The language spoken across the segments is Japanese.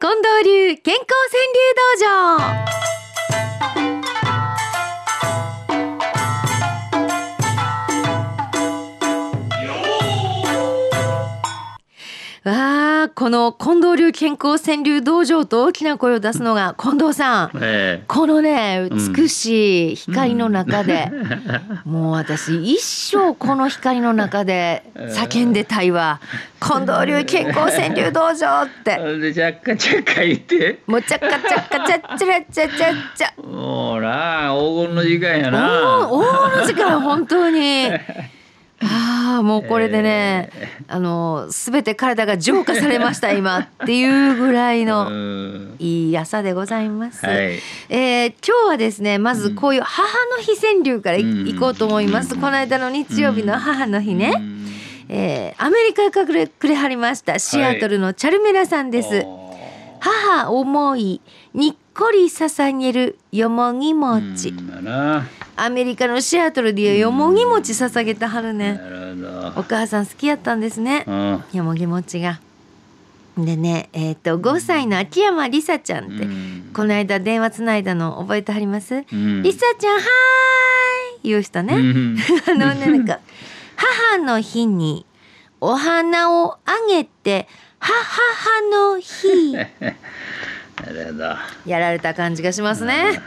近藤流健康川柳道場。この近藤流健康川柳道場と大きな声を出すのが 近藤さん。えこのねうん美しい光の中で、もう私一生この光の中で叫んでたいわ。近藤流健康川柳道場って。えで若干若干言って。もうちゃっかちゃっかちゃっちゃらちゃちゃっちゃ。もうな黄金の時間やな。おおの時間本当に もうこれでね、あのすべて体が浄化されました 今っていうぐらいうのん。いい朝でございます。はい。えー今日はですねまずこういう母の日川柳からい,、うん。こうと思います、この間の日曜日の母の日ね、うん。えーアメリカからくれはりましたシアトルのチャルメラさんです、母思いにっこり捧げるよもぎ餅、うんアメリカのシアトルでよもぎ餅捧げたはるね、なるお母さん好きやったんですね。うん。よもぎ餅が。でねえっ、と5歳の秋山りさちゃんって、うん。この間電話つないだの覚えてはります、うん。りさちゃんはーい言う人ね、うん。あのねなんか母の日にお花をあげて母の日。なるほどやられた感じがしますね。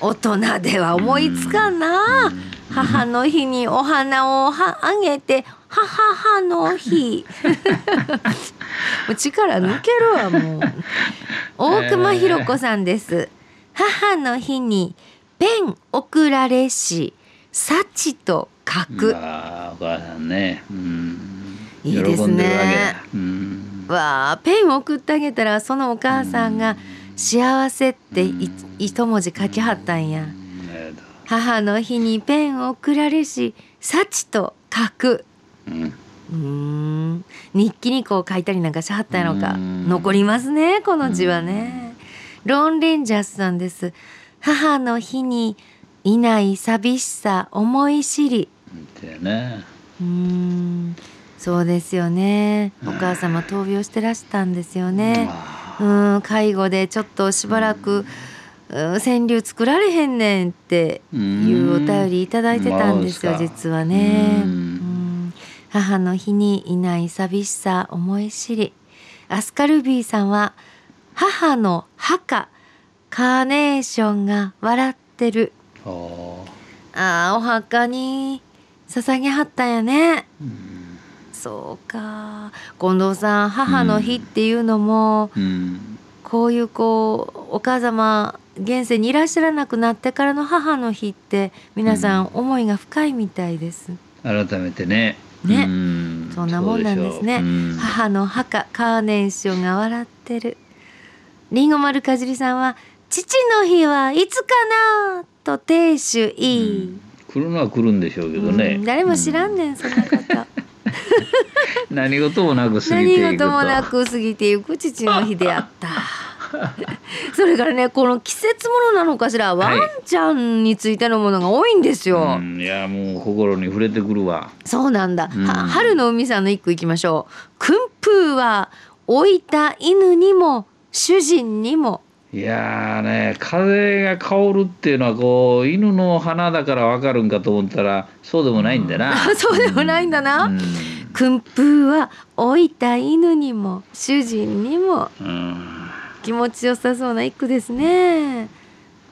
大人では思いつかんな。母の日にお花をはあげて母の日。もう力抜けるわもう。大熊ひろ子さんです。母の日にペン送られし幸と書く、ああお母さんね。うん。いいですね。喜んでるわけだ。うんわあペン送ってあげたらそのお母さんが幸せってい一文字書きはったんや。母の日にペンを送られし幸と書く。どうん。日記にこう書いたりなんかしはったやろか。うん。残りますねこの字はね。ロンレンジャースさんです。母の日にいない寂しさ思い知り。うーんそうですよね。お母様闘病してらしたんですよね。うん。介護でちょっとしばらくうん。川柳作られへんねんっていうお便りいただいてたんですようん。実はね。母の日にいない寂しさ思い知り。アスカルビーさんは母の墓カーネーションが笑ってる。あーお墓に捧げはったんやね。うんそうか。近藤さん母の日っていうのも、うん。こういうこうお母様現世にいらっしゃらなくなってからの母の日って皆さん思いが深いみたいです。改めてね。ね。うん。そんなもんなんですね。母の墓カーネーションが笑ってる。りんご丸かじりさんは父の日はいつかなと亭主いい。来るのは来るんでしょうけどね。うん。誰も知らんねん、そんなこと。何事もなく過ぎていくと何事もなく過ぎていく父の日であった。それからねこの季節ものなのかしら、はいワンちゃんについてのものが多いんですよ。うんいやもう心に触れてくるわそうなんだ、うんは春の海さんの一句いきましょう。訓風は置いた犬にも主人にも。いやーね風が香るっていうのはこう犬の鼻だからわかるんかと思ったらそうでもないんだな、あ そうでもないんだな。うん訓風は置いた犬にも主人にもうん気持ちよさそうな一句ですね。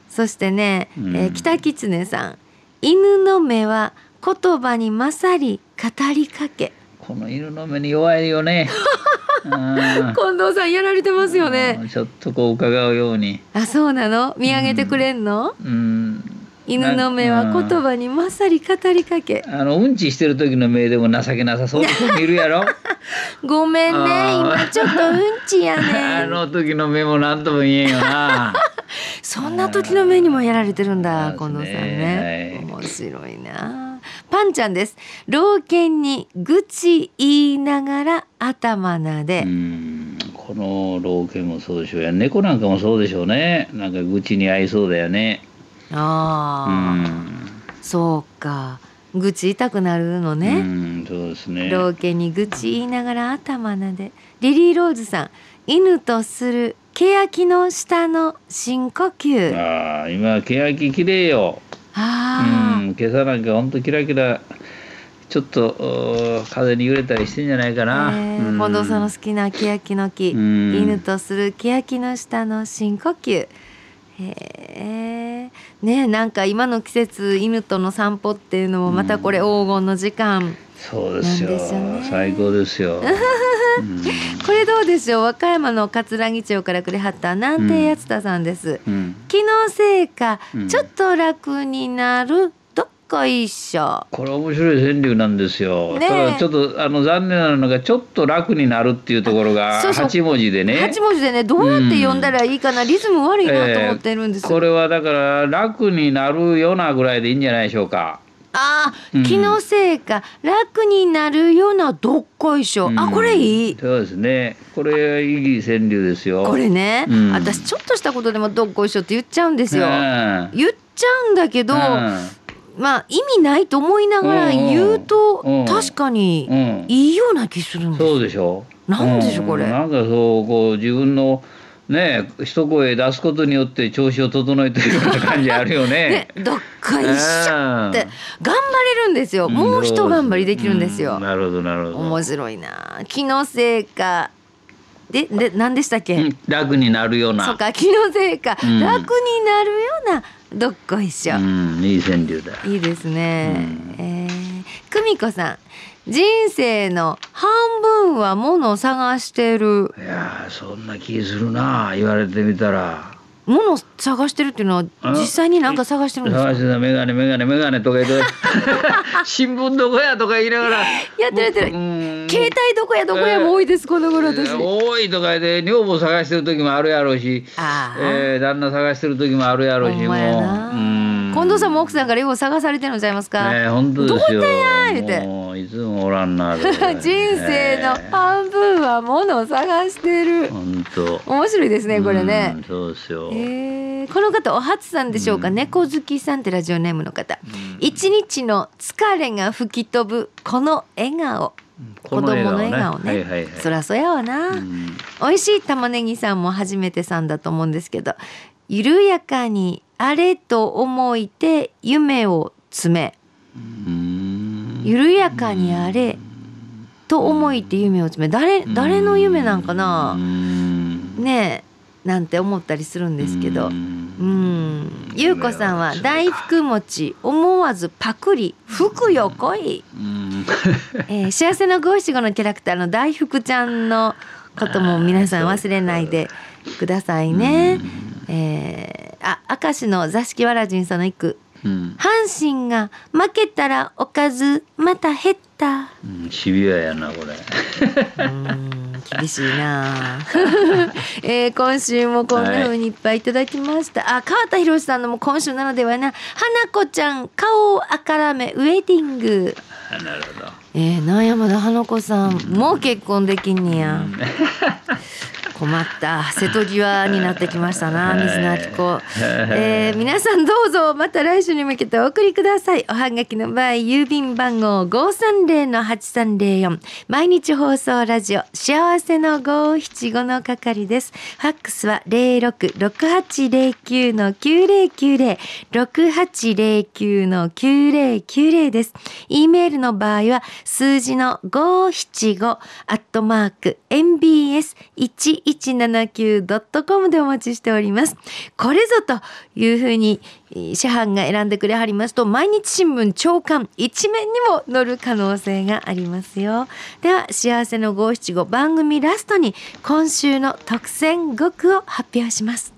そしてね、うんえー北狐さん犬の目は言葉に勝り語りかけ。この犬の目に弱いよねうん 近藤さんやられてますよね。ちょっとこう伺うように。あそうなの？見上げてくれんの、うん。犬の目は言葉に勝り語りかけ。あのうんちしてる時の目でも情けなさそうな人 もいるやろ？ごめんね。今ちょっとうんちやあねん。の時の目も何とも言えんよな。そんな時の目にもやられてるんだ近藤さんね。ね。面白いな。パンちゃんです。老犬に愚痴言いながら頭撫で。うん。この老犬もそうでしょうや。猫なんかもそうでしょうね。なんか愚痴に合いそうだよね。うあ。あ、ん。そうか。愚痴痛くなるのうね、んそうですね。老犬に愚痴言いながら頭なで。リリー・ローズさん犬とする欅の下の深呼吸。ああ今欅綺麗よ。あうん今朝なんかほんとキラキラちょっとお風に揺れたりしてんじゃないかあ、な、近藤さんの好きな欅の木、うん。犬とする欅の下の深呼吸。へえねなんか今の季節犬との散歩っていうのもまたこれ黄金の時間、そうですよ。最高ですよ、うん。これどうでしょう？和歌山の葛城町からくれはった南帝八田さんです、うん、気のせいか、うん。ちょっと楽になるどっこれ面白い川柳なんですよ、ねえ。ただちょっとあの残念なのがちょっと楽になるっていうところがそうそう。8文字でね。八文字でねどうやって読んだらいいかな、リズム悪いなと思ってるんですよ、これはだから楽になるようなぐらいでいいんじゃないでしょうか。あうん。あ気のせいか楽になるようなどっこいしょ、あうん。これいい？そうですね。これいい川柳ですよ。これね、うん。私ちょっとしたことでもどっこいしょって言っちゃうんですよ、うん。言っちゃうんだけど、うんまあ意味ないと思いながら言うと、うん。うん。確かにうん。いいような気するんです。そうでしょ。なんでしょうこれ。んなんかそうこう自分のね一声出すことによって調子を整えてるような感じあるよね。ね。どっこいしょって頑張れるんですよ、うんもう一頑張りできるんですよ、うん。なるほどなるほど。面白いな。気のせいかでで何でしたっけ、うん楽になるような。そうか気のせいか、うん。楽になるようなどっこいしょ、うんいい川柳だ。いいですね、うん。えー久美子さん。人生の半分はものを探してる。いやーそんな気するな言われてみたら。ものを探してるっていうのはあ実際に何か探してるんですか？探してたメガネメガネメガネとか言って 新聞どこやとか言いながら。やってるやってるう。ん。携帯どこやどこやも多いです、この頃私、多いとか言って女房探してる時もあるやろうし、ああ、えー、旦那探してる時もあるやろうしもう。うん近藤さんも奥さんからよう探されてるのちゃいますか、ねえ本当ですよ。どこや言うて。もういつもおらんなる。人生の半分はものを探してる。本当。面白いですねこれね。うんそうですよ、えー。この方お初さんでしょうか、うん。猫好きさんってラジオネームの方。うん。一日の疲れが吹き飛ぶこの笑顔。子供の笑顔ね。はいはいはい。そらそうやわな、うん。美味しい玉ねぎさんも初めてさんだと思うんですけど緩やかにあれと思いて夢を詰めうん。緩やかにあれと思いて夢を詰め。誰誰の夢なんかうなん。ねえなんて思ったりするんですけど。ううん。んゆうこさんは大福餅思わずパクリ。福よ来い、うん。えー幸せの五七五のキャラクターの大福ちゃんのことも皆さん忘れないでくださいね。えー、あ明石の座敷わらじんさんの一句。うん。阪神が負けたらおかずまた減った。うんシビアやなこれ。厳しいな。あ、えー今週もこんな風にいっぱいいただきました、あ川田博さんのも今週なのではな花子ちゃん顔をあからめウェディング。あなるほど。えー、なんやまだ花子さん。もう結婚できんねや困った瀬戸際になってきましたな水野明子、えー、皆さんどうぞまた来週に向けてお送りください。おはがきの場合郵便番号530-8304毎日放送ラジオ幸せの575の係です。ファックスは066809の9090 6809の9090です。e メールの場合は数字の575アットマーク 179.com でお待ちしております。これぞというふうにえー師範が選んでくれはりますと毎日新聞朝刊一面にも載る可能性がありますよ。では幸せの五七五番組ラストに今週の特選5句を発表します。